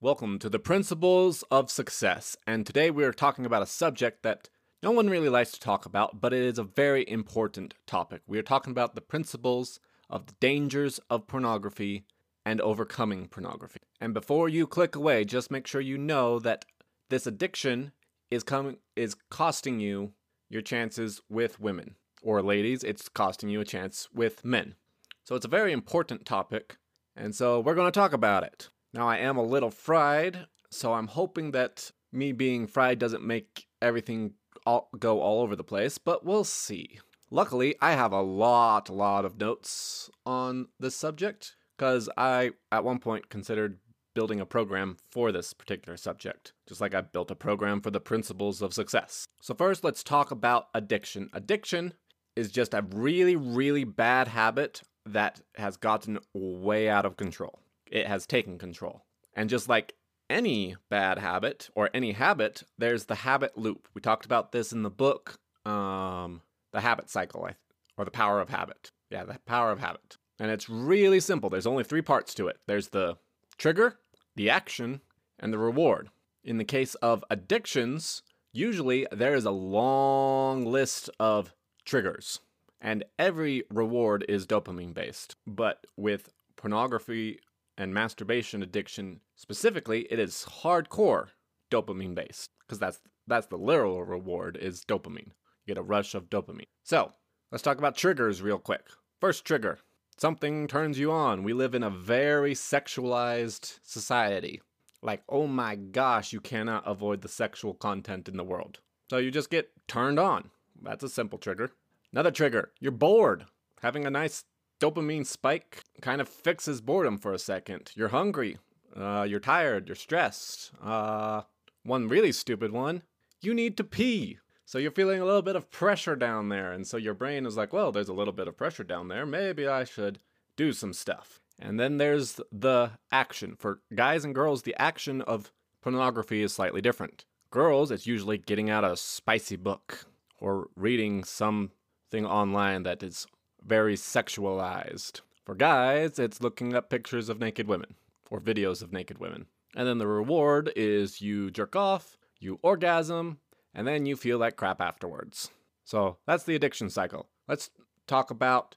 Welcome to the Principles of Success, and today we are talking about a subject that no one really likes to talk about, but it is a very important topic. We are talking about the principles of the dangers of pornography and overcoming pornography. And before you click away, just make sure you know that this addiction is coming is costing you your chances with women or ladies, it's costing you a chance with men. So it's a very important topic, and so we're going to talk about it. Now, I am a little fried, so I'm hoping that me being fried doesn't make everything all, go all over the place, but we'll see. Luckily, I have a lot, lot of notes on this subject because I, at one point, considered building a program for this particular subject, just like I built a program for the principles of success. So, first, let's talk about addiction. Addiction is just a really, really bad habit that has gotten way out of control it has taken control. And just like any bad habit or any habit, there's the habit loop. We talked about this in the book, um, The Habit Cycle, or The Power of Habit. Yeah, The Power of Habit. And it's really simple. There's only three parts to it there's the trigger, the action, and the reward. In the case of addictions, usually there is a long list of triggers, and every reward is dopamine based. But with pornography and masturbation addiction specifically, it is hardcore dopamine based because that's that's the literal reward is dopamine. You get a rush of dopamine. So, let's talk about triggers real quick. First trigger. Something turns you on. We live in a very sexualized society. Like, oh my gosh, you cannot avoid the sexual content in the world. So you just get turned on. That's a simple trigger. Another trigger, you're bored. Having a nice dopamine spike kind of fixes boredom for a second. You're hungry, uh, you're tired, you're stressed. Uh, one really stupid one, you need to pee. So you're feeling a little bit of pressure down there, and so your brain is like, well, there's a little bit of pressure down there. Maybe I should do some stuff. And then there's the action. For guys and girls, the action of pornography is slightly different. Girls, it's usually getting out a spicy book or reading something online that is very sexualized. For guys, it's looking up pictures of naked women or videos of naked women. And then the reward is you jerk off, you orgasm, and then you feel like crap afterwards. So that's the addiction cycle. Let's talk about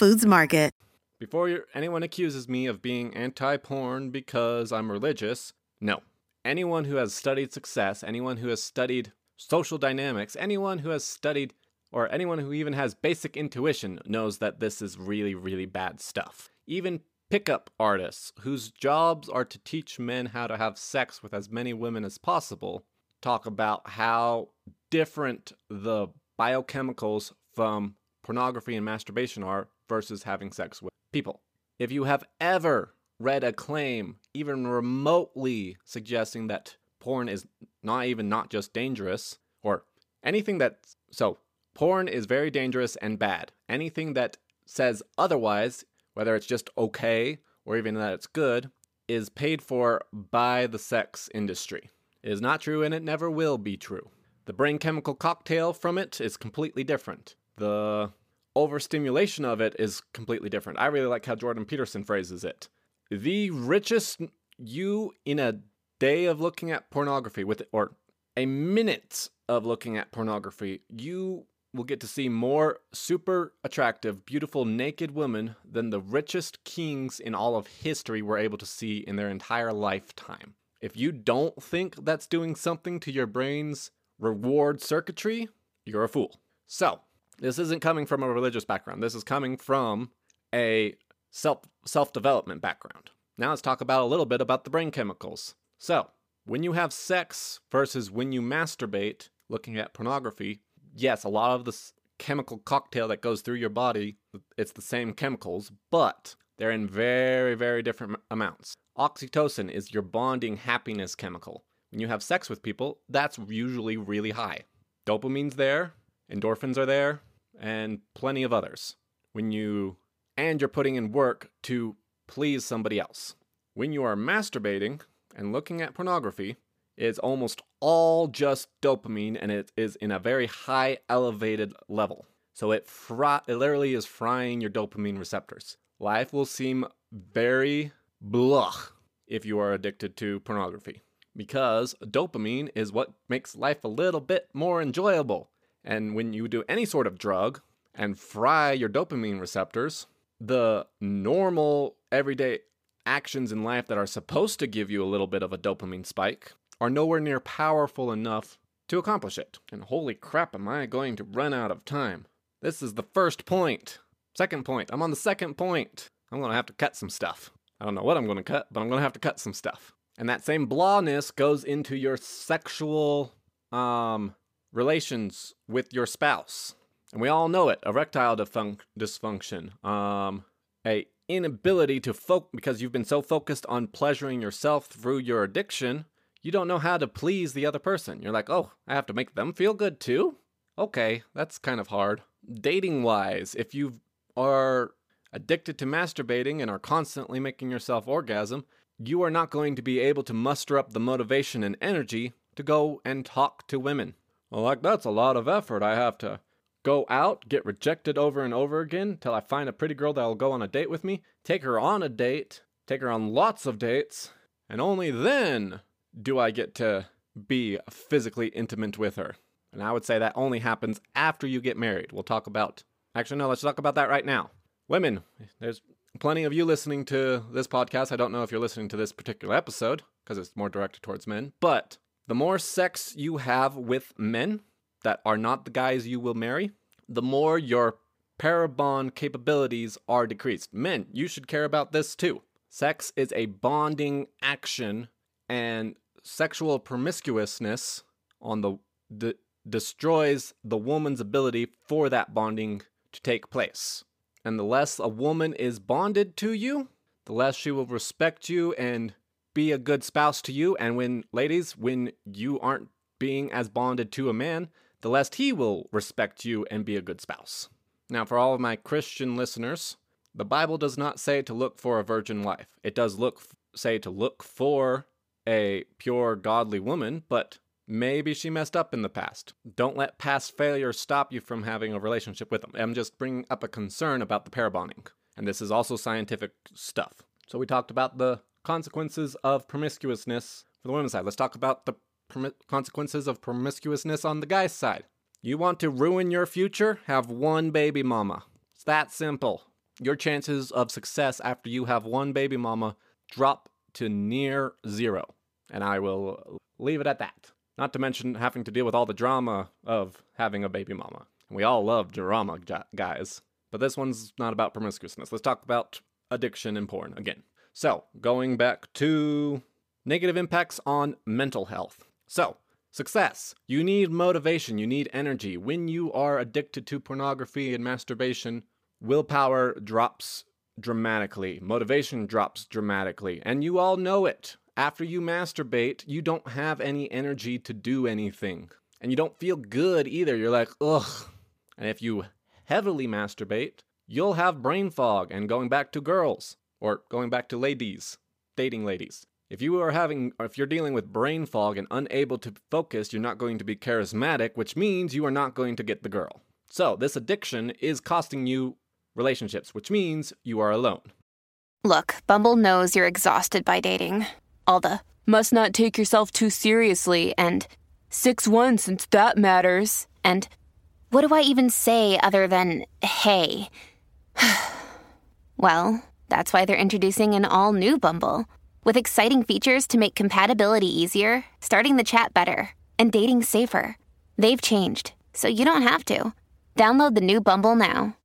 Foods Market. Before anyone accuses me of being anti porn because I'm religious, no. Anyone who has studied success, anyone who has studied social dynamics, anyone who has studied, or anyone who even has basic intuition knows that this is really, really bad stuff. Even pickup artists, whose jobs are to teach men how to have sex with as many women as possible, talk about how different the biochemicals from pornography and masturbation are versus having sex with people. If you have ever read a claim, even remotely suggesting that porn is not even not just dangerous, or anything that, so porn is very dangerous and bad. Anything that says otherwise, whether it's just okay or even that it's good, is paid for by the sex industry. It is not true and it never will be true. The brain chemical cocktail from it is completely different. The overstimulation of it is completely different. I really like how Jordan Peterson phrases it. The richest you in a day of looking at pornography with or a minute of looking at pornography, you will get to see more super attractive, beautiful naked women than the richest kings in all of history were able to see in their entire lifetime. If you don't think that's doing something to your brain's reward circuitry, you're a fool. So, this isn't coming from a religious background. This is coming from a self self development background. Now let's talk about a little bit about the brain chemicals. So, when you have sex versus when you masturbate, looking at pornography, yes, a lot of the chemical cocktail that goes through your body, it's the same chemicals, but they're in very, very different amounts. Oxytocin is your bonding happiness chemical. When you have sex with people, that's usually really high. Dopamine's there, endorphins are there, and plenty of others. When you and you're putting in work to please somebody else. When you are masturbating and looking at pornography, it's almost all just dopamine and it is in a very high elevated level. So it, it literally is frying your dopamine receptors. Life will seem very blah if you are addicted to pornography because dopamine is what makes life a little bit more enjoyable. And when you do any sort of drug and fry your dopamine receptors, the normal everyday actions in life that are supposed to give you a little bit of a dopamine spike are nowhere near powerful enough to accomplish it. And holy crap, am I going to run out of time? This is the first point. Second point. I'm on the second point. I'm going to have to cut some stuff. I don't know what I'm going to cut, but I'm going to have to cut some stuff. And that same blahness goes into your sexual um, relations with your spouse. And we all know it erectile dysfunction, um, a inability to focus because you've been so focused on pleasuring yourself through your addiction, you don't know how to please the other person. You're like, oh, I have to make them feel good too? Okay, that's kind of hard. Dating wise, if you are addicted to masturbating and are constantly making yourself orgasm, you are not going to be able to muster up the motivation and energy to go and talk to women. Well, like, that's a lot of effort. I have to go out, get rejected over and over again till I find a pretty girl that'll go on a date with me, take her on a date, take her on lots of dates, and only then do I get to be physically intimate with her. And I would say that only happens after you get married. We'll talk about. Actually, no, let's talk about that right now. Women, there's plenty of you listening to this podcast. I don't know if you're listening to this particular episode because it's more directed towards men, but the more sex you have with men that are not the guys you will marry, the more your pair-bond capabilities are decreased. Men, you should care about this too. Sex is a bonding action, and sexual promiscuousness on the, the destroys the woman's ability for that bonding to take place. And the less a woman is bonded to you, the less she will respect you and be a good spouse to you. And when, ladies, when you aren't being as bonded to a man, the less he will respect you and be a good spouse. Now, for all of my Christian listeners, the Bible does not say to look for a virgin wife. It does look say to look for a pure godly woman, but Maybe she messed up in the past. Don't let past failures stop you from having a relationship with them. I'm just bringing up a concern about the pair-bonding. And this is also scientific stuff. So we talked about the consequences of promiscuousness for the women's side. Let's talk about the consequences of promiscuousness on the guy's side. You want to ruin your future? Have one baby mama. It's that simple. Your chances of success after you have one baby mama drop to near zero. And I will leave it at that. Not to mention having to deal with all the drama of having a baby mama. We all love drama, guys. But this one's not about promiscuousness. Let's talk about addiction and porn again. So, going back to negative impacts on mental health. So, success. You need motivation, you need energy. When you are addicted to pornography and masturbation, willpower drops dramatically, motivation drops dramatically, and you all know it. After you masturbate, you don't have any energy to do anything. And you don't feel good either. You're like, ugh. And if you heavily masturbate, you'll have brain fog and going back to girls or going back to ladies, dating ladies. If you are having, if you're dealing with brain fog and unable to focus, you're not going to be charismatic, which means you are not going to get the girl. So, this addiction is costing you relationships, which means you are alone. Look, Bumble knows you're exhausted by dating. All the must not take yourself too seriously and 6 1 since that matters. And what do I even say other than hey? well, that's why they're introducing an all new Bumble with exciting features to make compatibility easier, starting the chat better, and dating safer. They've changed, so you don't have to. Download the new Bumble now.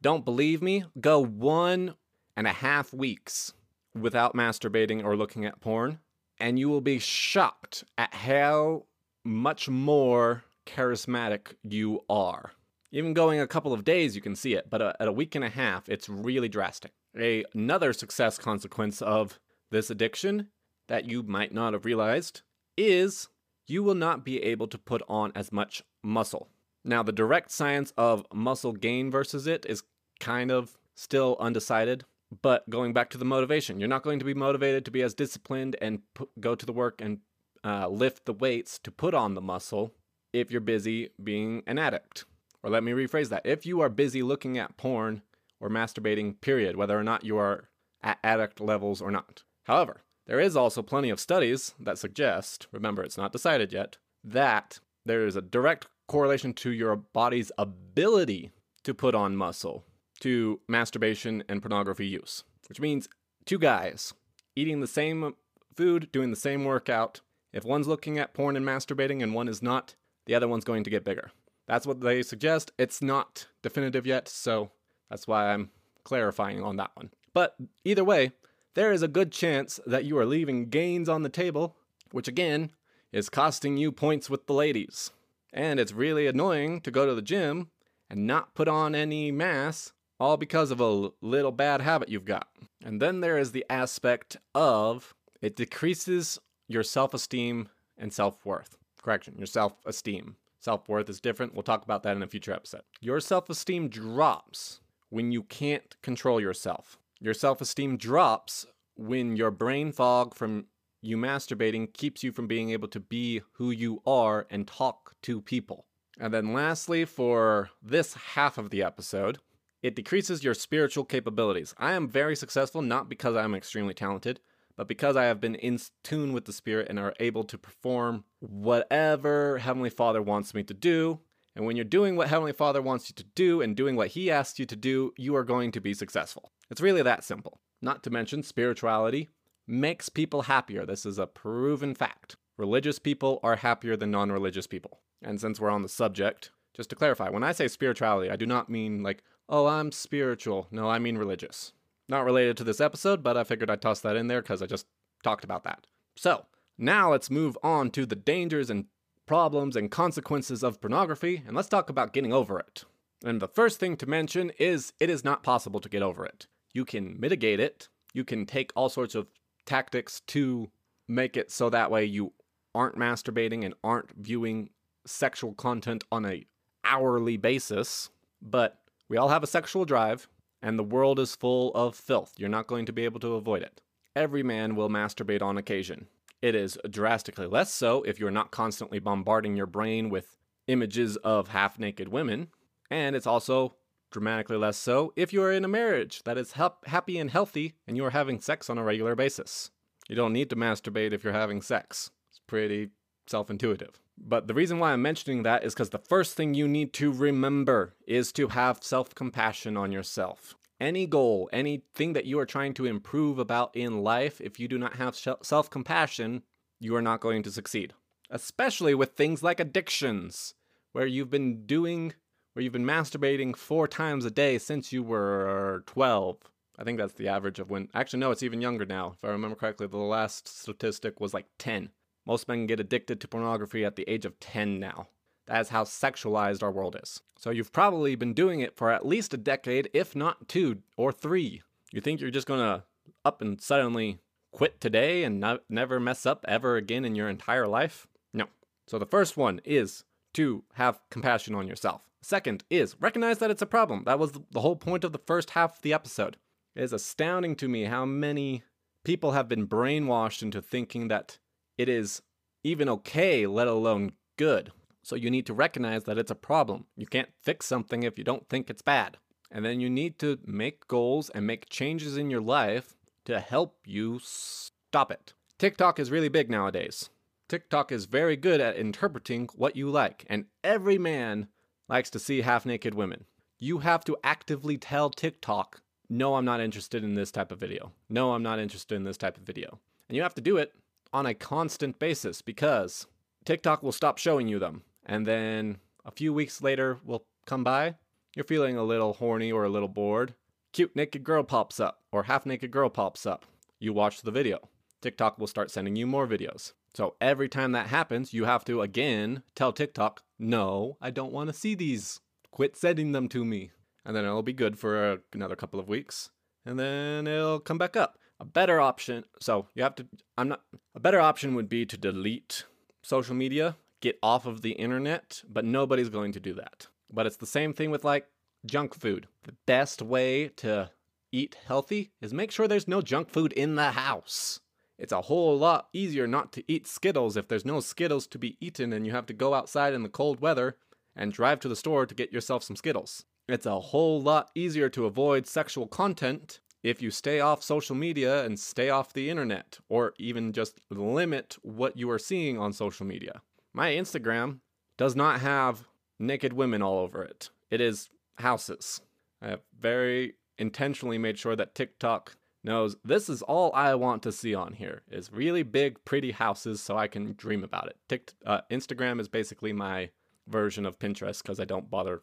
Don't believe me? Go one and a half weeks without masturbating or looking at porn, and you will be shocked at how much more charismatic you are. Even going a couple of days, you can see it, but at a week and a half, it's really drastic. A, another success consequence of this addiction that you might not have realized is you will not be able to put on as much muscle. Now, the direct science of muscle gain versus it is kind of still undecided. But going back to the motivation, you're not going to be motivated to be as disciplined and put, go to the work and uh, lift the weights to put on the muscle if you're busy being an addict. Or let me rephrase that. If you are busy looking at porn or masturbating, period, whether or not you are at addict levels or not. However, there is also plenty of studies that suggest, remember it's not decided yet, that there is a direct correlation to your body's ability to put on muscle to masturbation and pornography use, which means two guys eating the same food, doing the same workout. If one's looking at porn and masturbating and one is not, the other one's going to get bigger. That's what they suggest. It's not definitive yet, so that's why I'm clarifying on that one. But either way, there is a good chance that you are leaving gains on the table, which again is costing you points with the ladies. And it's really annoying to go to the gym and not put on any mass, all because of a little bad habit you've got. And then there is the aspect of it decreases your self esteem and self worth. Correction, your self esteem. Self worth is different. We'll talk about that in a future episode. Your self esteem drops when you can't control yourself. Your self esteem drops when your brain fog from you masturbating keeps you from being able to be who you are and talk to people. And then, lastly, for this half of the episode, it decreases your spiritual capabilities. I am very successful not because I'm extremely talented, but because I have been in tune with the Spirit and are able to perform whatever Heavenly Father wants me to do. And when you're doing what Heavenly Father wants you to do and doing what He asks you to do, you are going to be successful. It's really that simple. Not to mention, spirituality makes people happier. This is a proven fact. Religious people are happier than non religious people. And since we're on the subject, just to clarify, when I say spirituality, I do not mean like, oh, I'm spiritual. No, I mean religious. Not related to this episode, but I figured I'd toss that in there because I just talked about that. So, now let's move on to the dangers and problems and consequences of pornography, and let's talk about getting over it. And the first thing to mention is it is not possible to get over it. You can mitigate it, you can take all sorts of tactics to make it so that way you aren't masturbating and aren't viewing sexual content on a hourly basis, but we all have a sexual drive and the world is full of filth. You're not going to be able to avoid it. Every man will masturbate on occasion. It is drastically less so if you're not constantly bombarding your brain with images of half naked women, and it's also dramatically less so if you are in a marriage that is happy and healthy and you are having sex on a regular basis. You don't need to masturbate if you're having sex. It's pretty self intuitive. But the reason why I'm mentioning that is because the first thing you need to remember is to have self compassion on yourself. Any goal, anything that you are trying to improve about in life, if you do not have self compassion, you are not going to succeed. Especially with things like addictions, where you've been doing, where you've been masturbating four times a day since you were 12. I think that's the average of when, actually, no, it's even younger now. If I remember correctly, the last statistic was like 10. Most men get addicted to pornography at the age of 10 now. That is how sexualized our world is. So you've probably been doing it for at least a decade, if not two or three. You think you're just gonna up and suddenly quit today and not, never mess up ever again in your entire life? No. So the first one is to have compassion on yourself. Second is recognize that it's a problem. That was the whole point of the first half of the episode. It is astounding to me how many people have been brainwashed into thinking that it is even okay, let alone good. So you need to recognize that it's a problem. You can't fix something if you don't think it's bad. And then you need to make goals and make changes in your life to help you stop it. TikTok is really big nowadays. TikTok is very good at interpreting what you like, and every man likes to see half naked women. You have to actively tell TikTok, no, I'm not interested in this type of video. No, I'm not interested in this type of video. And you have to do it on a constant basis because TikTok will stop showing you them. And then a few weeks later we'll come by. You're feeling a little horny or a little bored. Cute naked girl pops up or half naked girl pops up. You watch the video. TikTok will start sending you more videos. So every time that happens, you have to again tell TikTok, no, I don't want to see these. Quit sending them to me. And then it'll be good for another couple of weeks. And then it'll come back up. A better option, so you have to, I'm not, a better option would be to delete social media, get off of the internet, but nobody's going to do that. But it's the same thing with like junk food. The best way to eat healthy is make sure there's no junk food in the house. It's a whole lot easier not to eat Skittles if there's no Skittles to be eaten and you have to go outside in the cold weather and drive to the store to get yourself some Skittles. It's a whole lot easier to avoid sexual content if you stay off social media and stay off the internet, or even just limit what you are seeing on social media. My Instagram does not have naked women all over it, it is houses. I have very intentionally made sure that TikTok knows this is all I want to see on here is really big, pretty houses so I can dream about it. Tikt- uh, Instagram is basically my version of Pinterest because I don't bother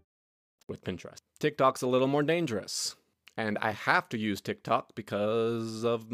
with Pinterest. TikTok's a little more dangerous. And I have to use TikTok because of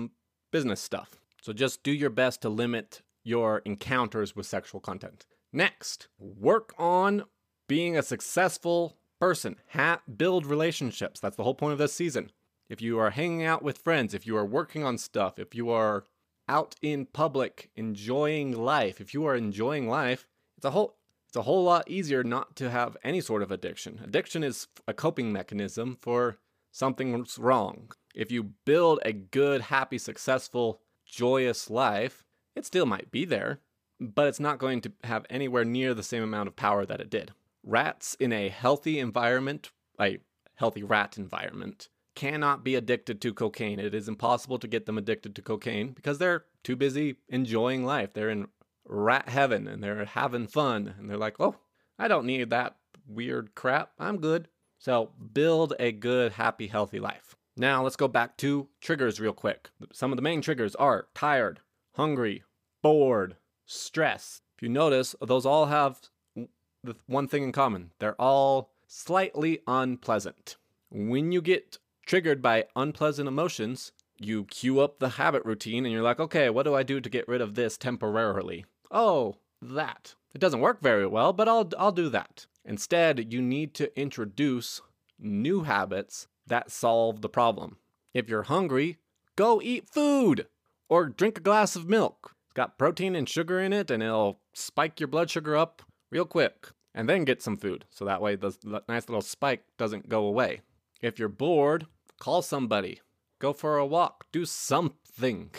business stuff. So just do your best to limit your encounters with sexual content. Next, work on being a successful person. Ha- build relationships. That's the whole point of this season. If you are hanging out with friends, if you are working on stuff, if you are out in public enjoying life, if you are enjoying life, it's a whole it's a whole lot easier not to have any sort of addiction. Addiction is a coping mechanism for something's wrong. If you build a good, happy, successful, joyous life, it still might be there, but it's not going to have anywhere near the same amount of power that it did. Rats in a healthy environment, a healthy rat environment, cannot be addicted to cocaine. It is impossible to get them addicted to cocaine because they're too busy enjoying life. They're in rat heaven and they're having fun and they're like, oh, I don't need that weird crap. I'm good. So build a good, happy, healthy life. Now let's go back to triggers real quick. Some of the main triggers are tired, hungry, bored, stress. If you notice, those all have the one thing in common. They're all slightly unpleasant. When you get triggered by unpleasant emotions, you cue up the habit routine and you're like, okay, what do I do to get rid of this temporarily? Oh, that. It doesn't work very well, but I'll, I'll do that. Instead, you need to introduce new habits that solve the problem. If you're hungry, go eat food or drink a glass of milk. It's got protein and sugar in it, and it'll spike your blood sugar up real quick. And then get some food, so that way the nice little spike doesn't go away. If you're bored, call somebody, go for a walk, do something.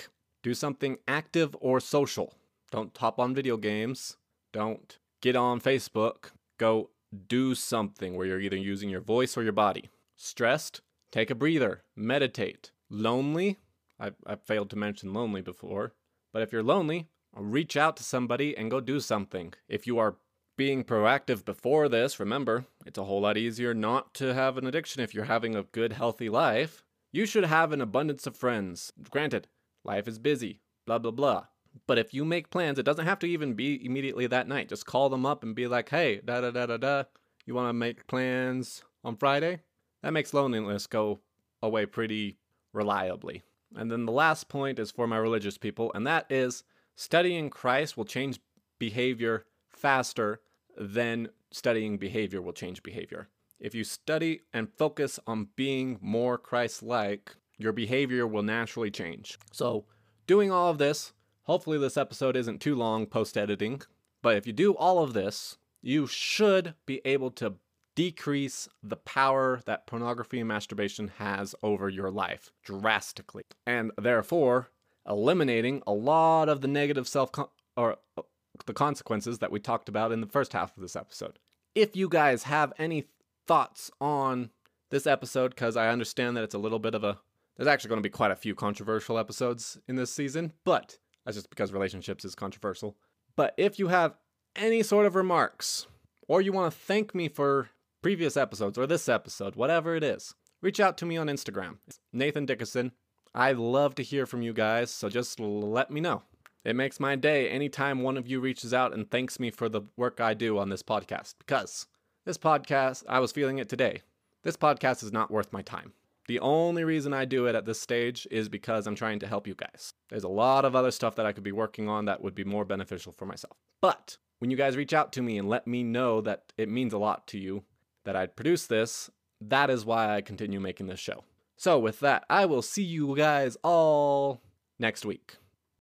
Do something active or social. Don't hop on video games. Don't get on Facebook. Go do something where you're either using your voice or your body. Stressed? Take a breather. Meditate. Lonely? I've, I've failed to mention lonely before. But if you're lonely, reach out to somebody and go do something. If you are being proactive before this, remember, it's a whole lot easier not to have an addiction if you're having a good, healthy life. You should have an abundance of friends. Granted, life is busy, blah, blah, blah. But if you make plans, it doesn't have to even be immediately that night. Just call them up and be like, hey, da da da da da. You want to make plans on Friday? That makes loneliness go away pretty reliably. And then the last point is for my religious people, and that is studying Christ will change behavior faster than studying behavior will change behavior. If you study and focus on being more Christ like, your behavior will naturally change. So, doing all of this Hopefully, this episode isn't too long post editing, but if you do all of this, you should be able to decrease the power that pornography and masturbation has over your life drastically. And therefore, eliminating a lot of the negative self or uh, the consequences that we talked about in the first half of this episode. If you guys have any thoughts on this episode, because I understand that it's a little bit of a, there's actually going to be quite a few controversial episodes in this season, but that's just because relationships is controversial. But if you have any sort of remarks, or you want to thank me for previous episodes or this episode, whatever it is, reach out to me on Instagram. It's Nathan Dickeson. I love to hear from you guys, so just let me know. It makes my day anytime one of you reaches out and thanks me for the work I do on this podcast because this podcast, I was feeling it today. This podcast is not worth my time. The only reason I do it at this stage is because I'm trying to help you guys. There's a lot of other stuff that I could be working on that would be more beneficial for myself. But when you guys reach out to me and let me know that it means a lot to you that I'd produce this, that is why I continue making this show. So, with that, I will see you guys all next week.